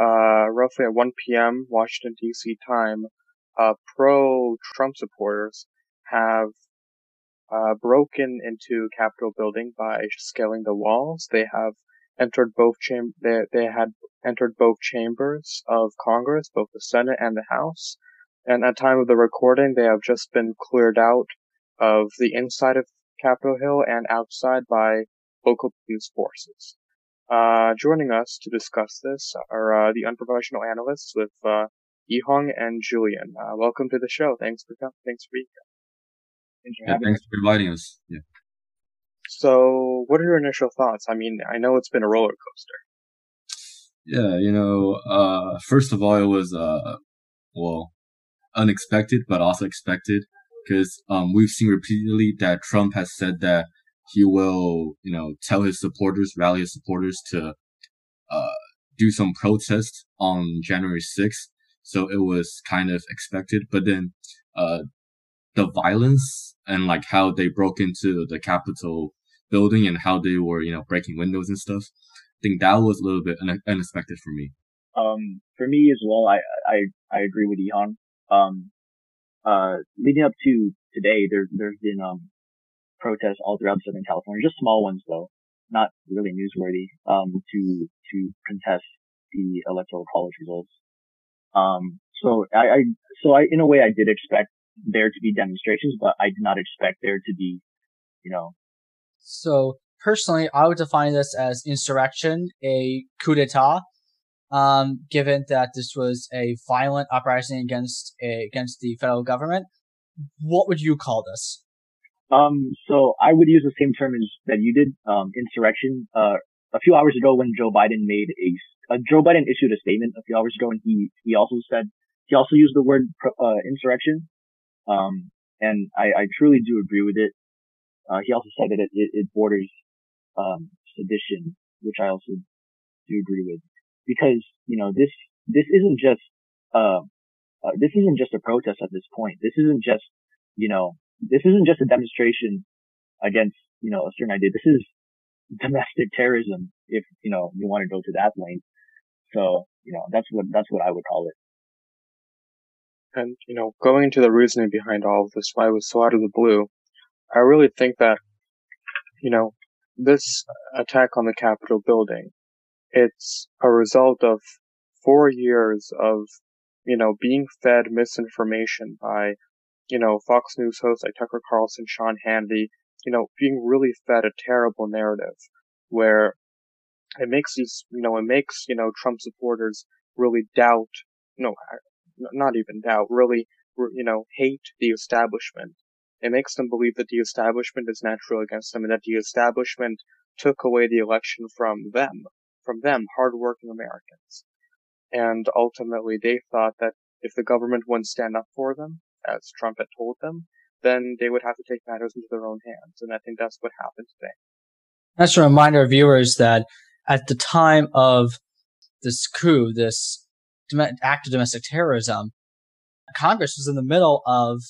uh, roughly at 1 p.m. Washington D.C. time, uh, pro-Trump supporters have uh, broken into Capitol building by scaling the walls. They have entered both cham- they, they had entered both chambers of Congress, both the Senate and the House. And at time of the recording, they have just been cleared out of the inside of Capitol Hill and outside by local police forces. Uh, joining us to discuss this are uh, the unprofessional analysts with uh, Yihong and Julian. Uh, welcome to the show. Thanks for coming. Thanks for being here. Thanks for, yeah, thanks for inviting us. Yeah. So, what are your initial thoughts? I mean, I know it's been a roller coaster. Yeah, you know, uh, first of all, it was, uh, well, unexpected, but also expected because, um, we've seen repeatedly that Trump has said that he will, you know, tell his supporters, rally his supporters to, uh, do some protest on January 6th. So it was kind of expected, but then, uh, the violence and like how they broke into the Capitol building and how they were, you know, breaking windows and stuff. I think that was a little bit unexpected for me. Um, for me as well, I, I, I agree with Ihan. Um, uh, leading up to today, there, there's been, um, protests all throughout Southern California, just small ones though, not really newsworthy, um, to, to contest the electoral college results. Um, so I, I, so I, in a way, I did expect there to be demonstrations, but I did not expect there to be, you know. So personally, I would define this as insurrection, a coup d'état. Um, given that this was a violent uprising against a, against the federal government, what would you call this? Um, so I would use the same term as that you did, um, insurrection. Uh, a few hours ago when Joe Biden made a, uh, Joe Biden issued a statement a few hours ago and he, he also said, he also used the word, uh, insurrection. Um, and I, I truly do agree with it. Uh, he also said that it, it, it borders, um, sedition, which I also do agree with because, you know, this, this isn't just, uh, uh, this isn't just a protest at this point. This isn't just, you know, this isn't just a demonstration against, you know, a certain idea. This is domestic terrorism, if, you know, you want to go to that lane. So, you know, that's what, that's what I would call it. And, you know, going into the reasoning behind all of this, why it was so out of the blue, I really think that, you know, this attack on the Capitol building, it's a result of four years of, you know, being fed misinformation by, you know, Fox News hosts like Tucker Carlson, Sean Hannity, you know, being really fed a terrible narrative where it makes these, you know, it makes, you know, Trump supporters really doubt, know, not even doubt, really, you know, hate the establishment. It makes them believe that the establishment is natural against them and that the establishment took away the election from them, from them, hardworking Americans. And ultimately they thought that if the government wouldn't stand up for them, as Trump had told them, then they would have to take matters into their own hands. And I think that's what happened today. That's a reminder, viewers, that at the time of this coup, this act of domestic terrorism, Congress was in the middle of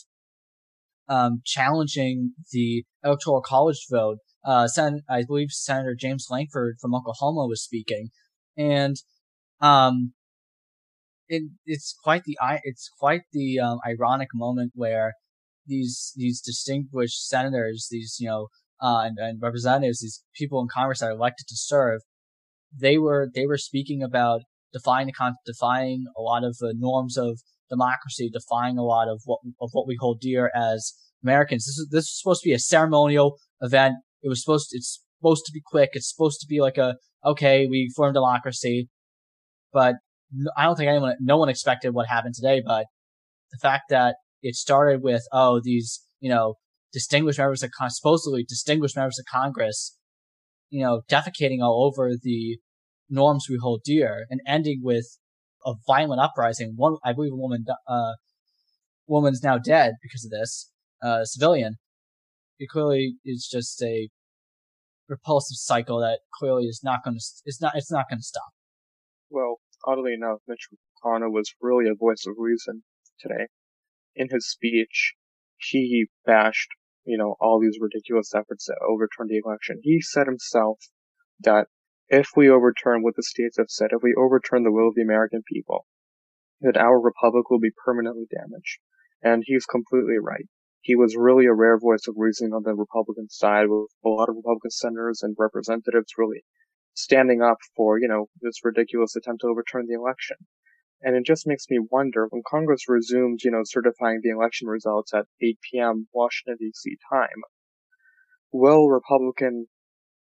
um, challenging the electoral college vote. Uh, Sen- I believe Senator James Lankford from Oklahoma was speaking, and um, it, it's quite the it's quite the um, ironic moment where these these distinguished senators, these you know, uh, and, and representatives, these people in Congress that are elected to serve, they were they were speaking about defying the con- defying a lot of the norms of democracy, defying a lot of what of what we hold dear as Americans. This is this is supposed to be a ceremonial event. It was supposed to, it's supposed to be quick. It's supposed to be like a okay, we formed democracy, but I don't think anyone, no one expected what happened today. But the fact that it started with oh these you know distinguished members of supposedly distinguished members of Congress, you know, defecating all over the norms we hold dear and ending with a violent uprising. One, I believe a woman, uh, woman's now dead because of this, uh, civilian. It clearly is just a repulsive cycle that clearly is not going to, it's not, it's not going to stop. Well, oddly enough, Mitch McConnell was really a voice of reason today. In his speech, he bashed, you know, all these ridiculous efforts to overturn the election. He said himself that if we overturn what the states have said, if we overturn the will of the American people, that our republic will be permanently damaged. And he's completely right. He was really a rare voice of reason on the Republican side, with a lot of Republican senators and representatives really standing up for, you know, this ridiculous attempt to overturn the election. And it just makes me wonder when Congress resumes, you know, certifying the election results at 8 p.m. Washington D.C. time, will Republican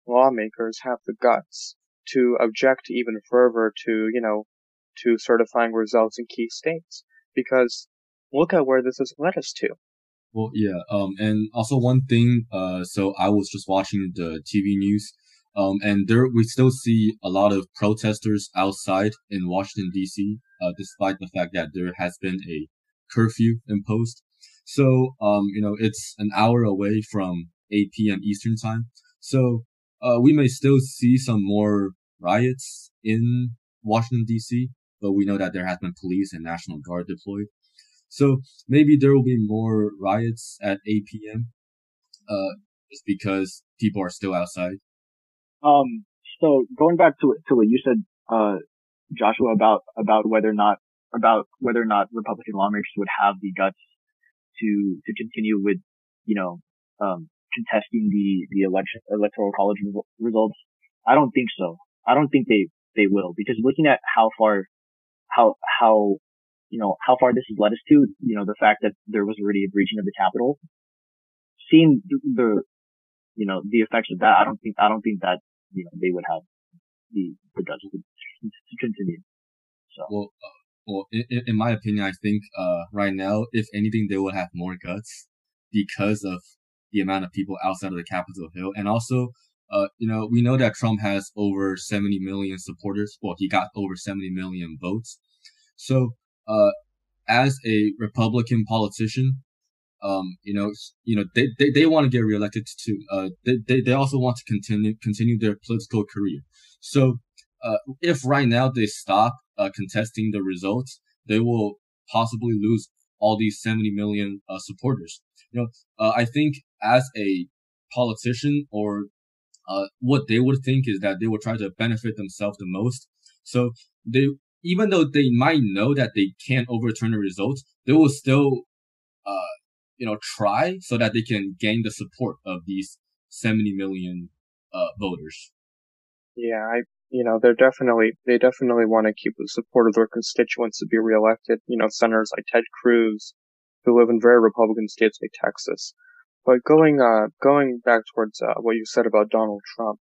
lawmakers have the guts to object even further to, you know, to certifying results in key states. Because look at where this has led us to. Well, yeah. Um, and also one thing, uh, so I was just watching the TV news, um, and there we still see a lot of protesters outside in Washington D.C. Uh, despite the fact that there has been a curfew imposed. So, um, you know, it's an hour away from 8 p.m. Eastern time. So, uh, we may still see some more riots in Washington D.C., but we know that there has been police and National Guard deployed. So maybe there will be more riots at 8 p.m. Uh, just because people are still outside. Um, so going back to to what you said, uh, Joshua, about about whether or not about whether or not Republican lawmakers would have the guts to to continue with, you know, um, contesting the the election electoral college results. I don't think so. I don't think they they will because looking at how far how how you know how far this has led us to, you know, the fact that there was already a breaching of the Capitol, seeing the you know the effects of that, I don't think I don't think that you know they would have the the to continue. So well. Uh, well, in, in my opinion, I think uh, right now, if anything, they will have more guts because of the amount of people outside of the Capitol Hill. And also, uh, you know, we know that Trump has over 70 million supporters. Well, he got over 70 million votes. So, uh, as a Republican politician, um, you know, you know, they, they, they want to get reelected too. Uh, they, they, they also want to continue, continue their political career. So, uh, if right now they stop, uh, contesting the results, they will possibly lose all these 70 million, uh, supporters. You know, uh, I think as a politician or uh, what they would think is that they will try to benefit themselves the most. So they, even though they might know that they can't overturn the results, they will still, uh, you know, try so that they can gain the support of these 70 million, uh, voters. Yeah, I, you know, they're definitely, they definitely want to keep the support of their constituents to be reelected. You know, senators like Ted Cruz, who live in very Republican states like Texas. But going uh, going back towards uh, what you said about Donald Trump,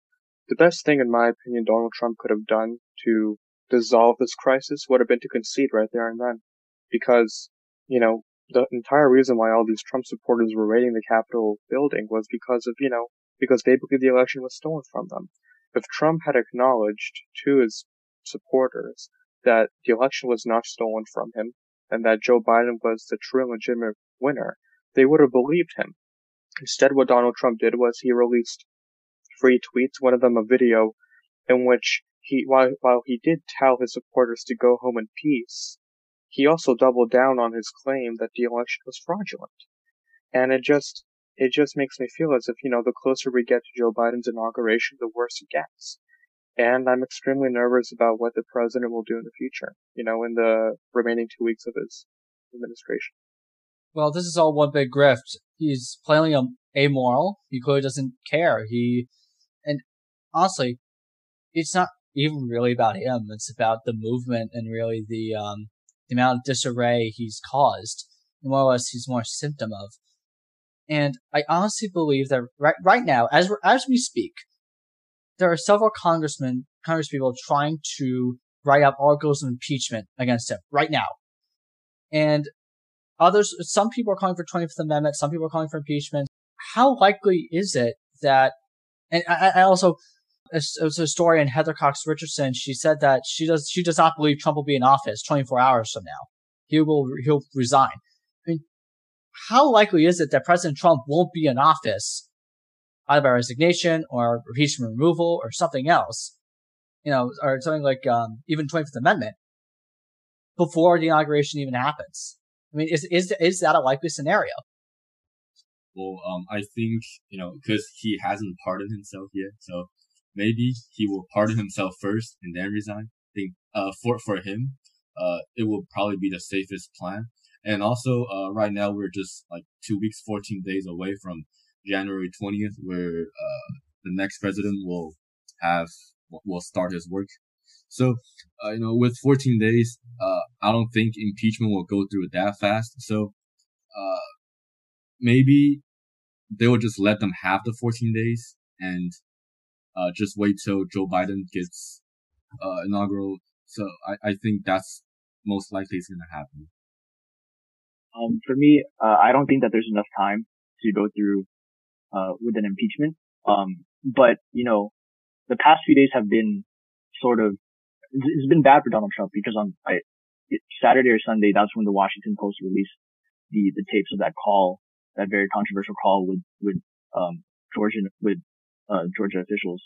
the best thing, in my opinion, Donald Trump could have done to dissolve this crisis would have been to concede right there and then, because you know the entire reason why all these Trump supporters were raiding the Capitol building was because of you know because they believed the election was stolen from them. If Trump had acknowledged to his supporters that the election was not stolen from him and that Joe Biden was the true and legitimate winner, they would have believed him. Instead, what Donald Trump did was he released three tweets, one of them a video in which he, while, while he did tell his supporters to go home in peace, he also doubled down on his claim that the election was fraudulent. And it just, it just makes me feel as if, you know, the closer we get to Joe Biden's inauguration, the worse it gets. And I'm extremely nervous about what the president will do in the future, you know, in the remaining two weeks of his administration. Well, this is all one big grift he's plainly amoral. He clearly doesn't care. He, and honestly, it's not even really about him. It's about the movement and really the, um, the amount of disarray he's caused. And more or less, he's more a symptom of. And I honestly believe that right, right now, as, as we speak, there are several congressmen, congresspeople trying to write up articles of impeachment against him right now. And Others, some people are calling for 25th Amendment. Some people are calling for impeachment. How likely is it that, and I, I also, was a historian Heather Cox Richardson. She said that she does she does not believe Trump will be in office 24 hours from now. He will he'll resign. I mean, how likely is it that President Trump won't be in office either by resignation or impeachment removal or something else, you know, or something like um, even 25th Amendment before the inauguration even happens? I mean, is is is that a likely scenario? Well, um, I think you know because he hasn't pardoned himself yet, so maybe he will pardon himself first and then resign. I think uh for for him, uh, it will probably be the safest plan. And also, uh, right now we're just like two weeks, 14 days away from January 20th, where, uh, the next president will have, will start his work. So, uh, you know, with 14 days, uh, I don't think impeachment will go through that fast. So, uh, maybe they will just let them have the 14 days and, uh, just wait till Joe Biden gets, uh, inaugural. So I, I think that's most likely is going to happen. Um, for me, uh, I don't think that there's enough time to go through, uh, with an impeachment. Um, but, you know, the past few days have been sort of, it's been bad for Donald Trump because on I, Saturday or Sunday, that's when the Washington Post released the, the tapes of that call, that very controversial call with, with, um, Georgian, with, uh, Georgia officials.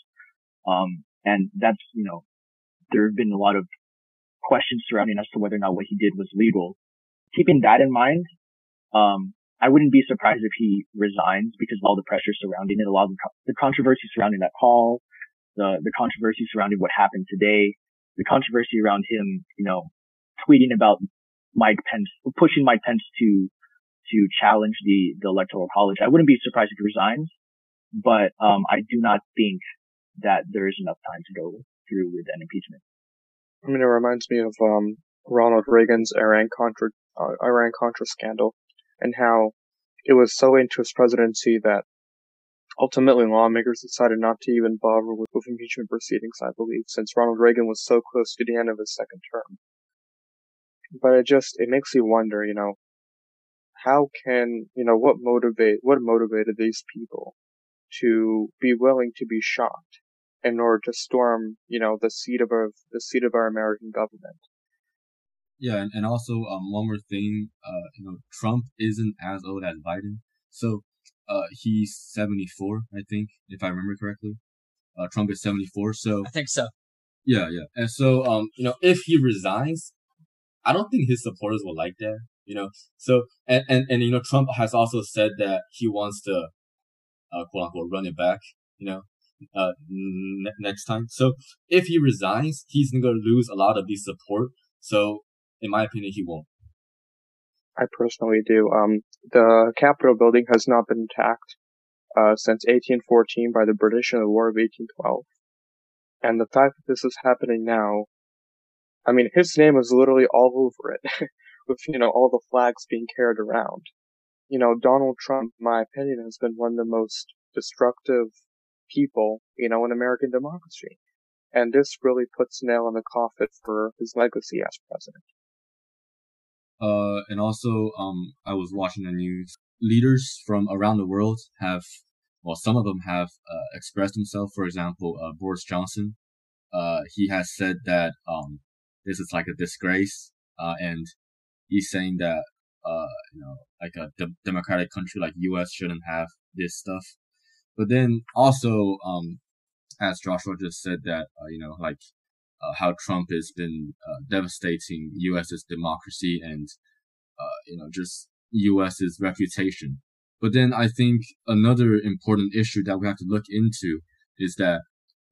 Um, and that's, you know, there have been a lot of questions surrounding as to whether or not what he did was legal. Keeping that in mind, um, I wouldn't be surprised if he resigns because of all the pressure surrounding it, a lot of the, co- the controversy surrounding that call, the, the controversy surrounding what happened today, the controversy around him, you know, tweeting about Mike Pence, pushing Mike Pence to, to challenge the, the electoral college. I wouldn't be surprised if he resigns, but, um, I do not think that there is enough time to go through with an impeachment. I mean, it reminds me of um, Ronald Reagan's Iran Contra uh, Iran Contra scandal, and how it was so into his presidency that ultimately lawmakers decided not to even bother with, with impeachment proceedings. I believe, since Ronald Reagan was so close to the end of his second term. But it just it makes you wonder, you know, how can you know what motivate what motivated these people to be willing to be shot in order to storm, you know, the seat of our the seat of our American government. Yeah, and, and also um one more thing, uh, you know, Trump isn't as old as Biden, so uh he's seventy four, I think, if I remember correctly. Uh, Trump is seventy four, so I think so. Yeah, yeah, and so um you know if he resigns, I don't think his supporters will like that. You know, so and and and you know Trump has also said that he wants to, uh, quote unquote, run it back. You know, uh, n- next time. So if he resigns, he's going to lose a lot of the support. So in my opinion, he won't. I personally do. Um, the Capitol building has not been attacked uh, since 1814 by the British in the War of 1812. And the fact that this is happening now, I mean, his name is literally all over it, with, you know, all the flags being carried around. You know, Donald Trump, my opinion, has been one of the most destructive people, you know, in American democracy. And this really puts nail in the coffin for his legacy as president. Uh, and also, um, I was watching the news. Leaders from around the world have, well, some of them have uh, expressed themselves. For example, uh, Boris Johnson, uh, he has said that um, this is like a disgrace, uh, and he's saying that, uh, you know, like a de- democratic country like U.S. shouldn't have this stuff. But then also, um, as Joshua just said that, uh, you know, like, uh, how Trump has been uh, devastating U.S.'s democracy and, uh, you know, just U.S.'s reputation. But then I think another important issue that we have to look into is that,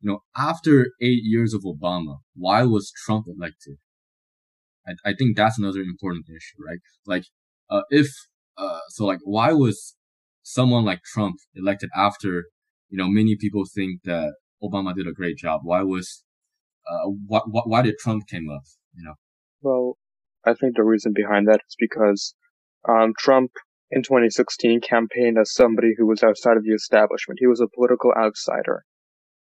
you know, after eight years of Obama, why was Trump elected? I, I think that's another important issue, right? Like, uh, if, uh, so like, why was someone like Trump elected after, you know, many people think that Obama did a great job? Why was uh, why, why did Trump came up? You know. Well, I think the reason behind that is because um, Trump in 2016 campaigned as somebody who was outside of the establishment. He was a political outsider.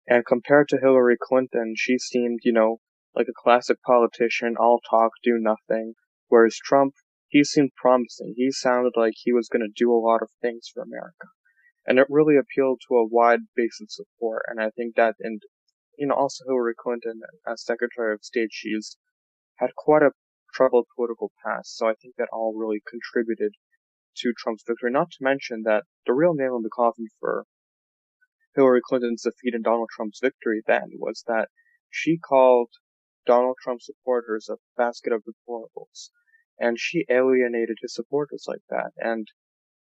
And compared to Hillary Clinton, she seemed, you know, like a classic politician, all talk, do nothing. Whereas Trump, he seemed promising. He sounded like he was going to do a lot of things for America. And it really appealed to a wide base of support. And I think that and, you know, also Hillary Clinton as Secretary of State, she's had quite a troubled political past. So I think that all really contributed to Trump's victory. Not to mention that the real nail in the coffin for Hillary Clinton's defeat and Donald Trump's victory then was that she called Donald Trump supporters a basket of deplorables. And she alienated his supporters like that. And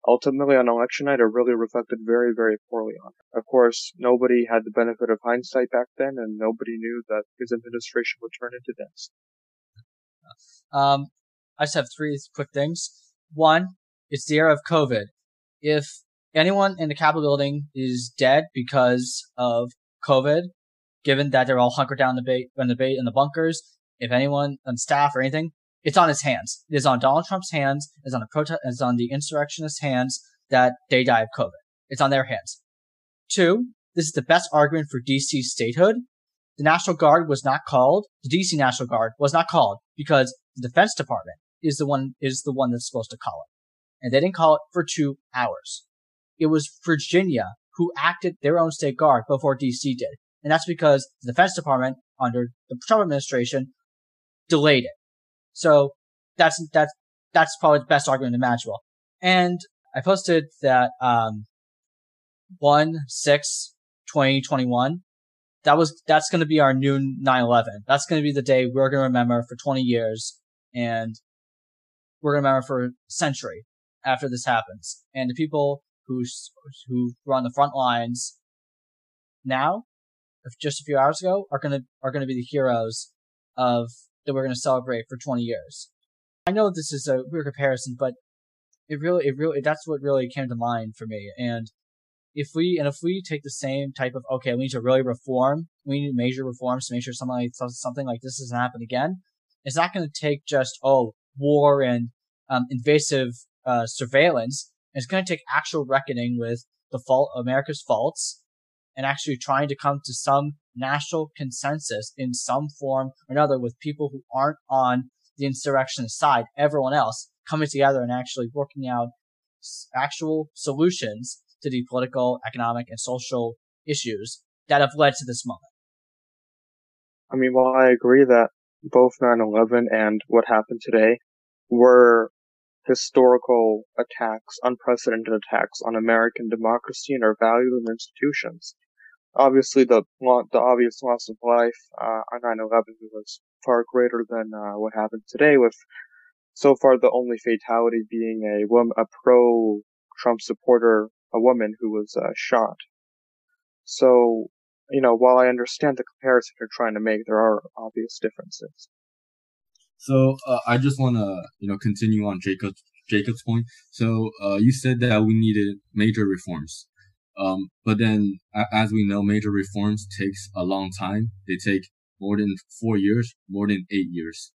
ultimately on election night, it really reflected very, very poorly on him. Of course, nobody had the benefit of hindsight back then, and nobody knew that his administration would turn into this. Um, I just have three quick things. One, it's the era of COVID. If anyone in the Capitol building is dead because of COVID, given that they're all hunkered down in the, in the, in the bunkers, if anyone on staff or anything, it's on his hands. It is on Donald Trump's hands. It's on the protest. It's on the insurrectionists' hands that they die of COVID. It's on their hands. Two, this is the best argument for DC statehood. The National Guard was not called. The DC National Guard was not called because the Defense Department is the one is the one that's supposed to call it, and they didn't call it for two hours. It was Virginia who acted their own state guard before DC did, and that's because the Defense Department under the Trump administration delayed it. So that's that's that's probably the best argument imaginable. And I posted that um, one six 2021 that was that's going to be our new 9/11. That's going to be the day we're going to remember for 20 years, and we're going to remember for a century after this happens. And the people who who were on the front lines now, if just a few hours ago, are going to are going to be the heroes of that we're going to celebrate for 20 years. I know this is a weird comparison, but it really, it really, that's what really came to mind for me. And if we, and if we take the same type of, okay, we need to really reform, we need major reforms to make sure something like, something like this doesn't happen again. It's not going to take just, oh, war and um, invasive uh, surveillance. It's going to take actual reckoning with the fault, America's faults, and actually trying to come to some national consensus in some form or another with people who aren't on the insurrectionist side, everyone else coming together and actually working out actual solutions to the political, economic, and social issues that have led to this moment. I mean, while I agree that both 9-11 and what happened today were historical attacks, unprecedented attacks on American democracy and our values and institutions, obviously the the obvious loss of life uh, on 9/11 was far greater than uh, what happened today. With so far the only fatality being a woman, a pro Trump supporter, a woman who was uh, shot. So you know, while I understand the comparison you're trying to make, there are obvious differences. So uh, I just want to you know continue on Jacob Jacob's point. So uh, you said that we needed major reforms. Um, but then, as we know, major reforms takes a long time. They take more than four years, more than eight years.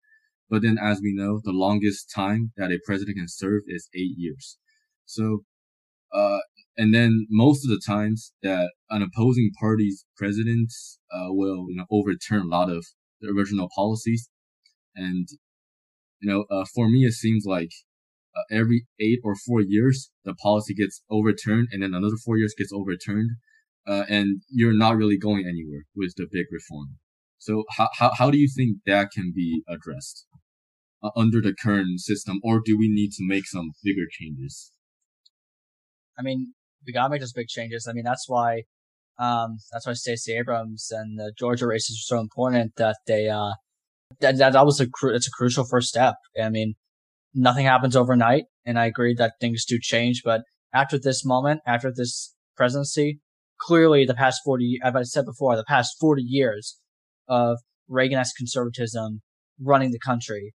But then, as we know, the longest time that a president can serve is eight years. So, uh, and then most of the times that an opposing party's president uh, will, you know, overturn a lot of the original policies. And, you know, uh, for me, it seems like uh, every eight or four years, the policy gets overturned and then another four years gets overturned. Uh, and you're not really going anywhere with the big reform. So how, how, how do you think that can be addressed uh, under the current system or do we need to make some bigger changes? I mean, we gotta make those big changes. I mean, that's why, um, that's why Stacey Abrams and the Georgia races are so important that they, uh, that, that, that was a, cru- it's a crucial first step. I mean, nothing happens overnight. And I agree that things do change. But after this moment, after this presidency, clearly the past 40, as I said before, the past 40 years of Reagan-esque conservatism running the country,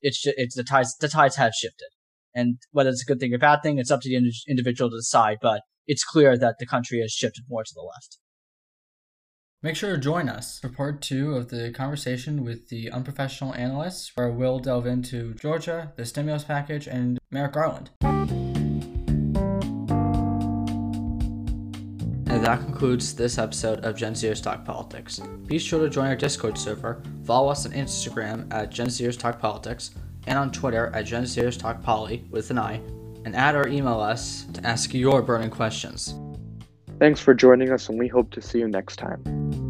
it's, it's the tides, the tides have shifted. And whether it's a good thing or bad thing, it's up to the individual to decide. But it's clear that the country has shifted more to the left. Make sure to join us for part two of the conversation with the unprofessional analysts, where we'll delve into Georgia, the stimulus package, and Merrick Garland. And that concludes this episode of Gen Zers Talk Politics. Be sure to join our Discord server, follow us on Instagram at Gen Zers Talk Politics, and on Twitter at Gen Zers Talk Poly with an I, and add or email us to ask your burning questions. Thanks for joining us, and we hope to see you next time.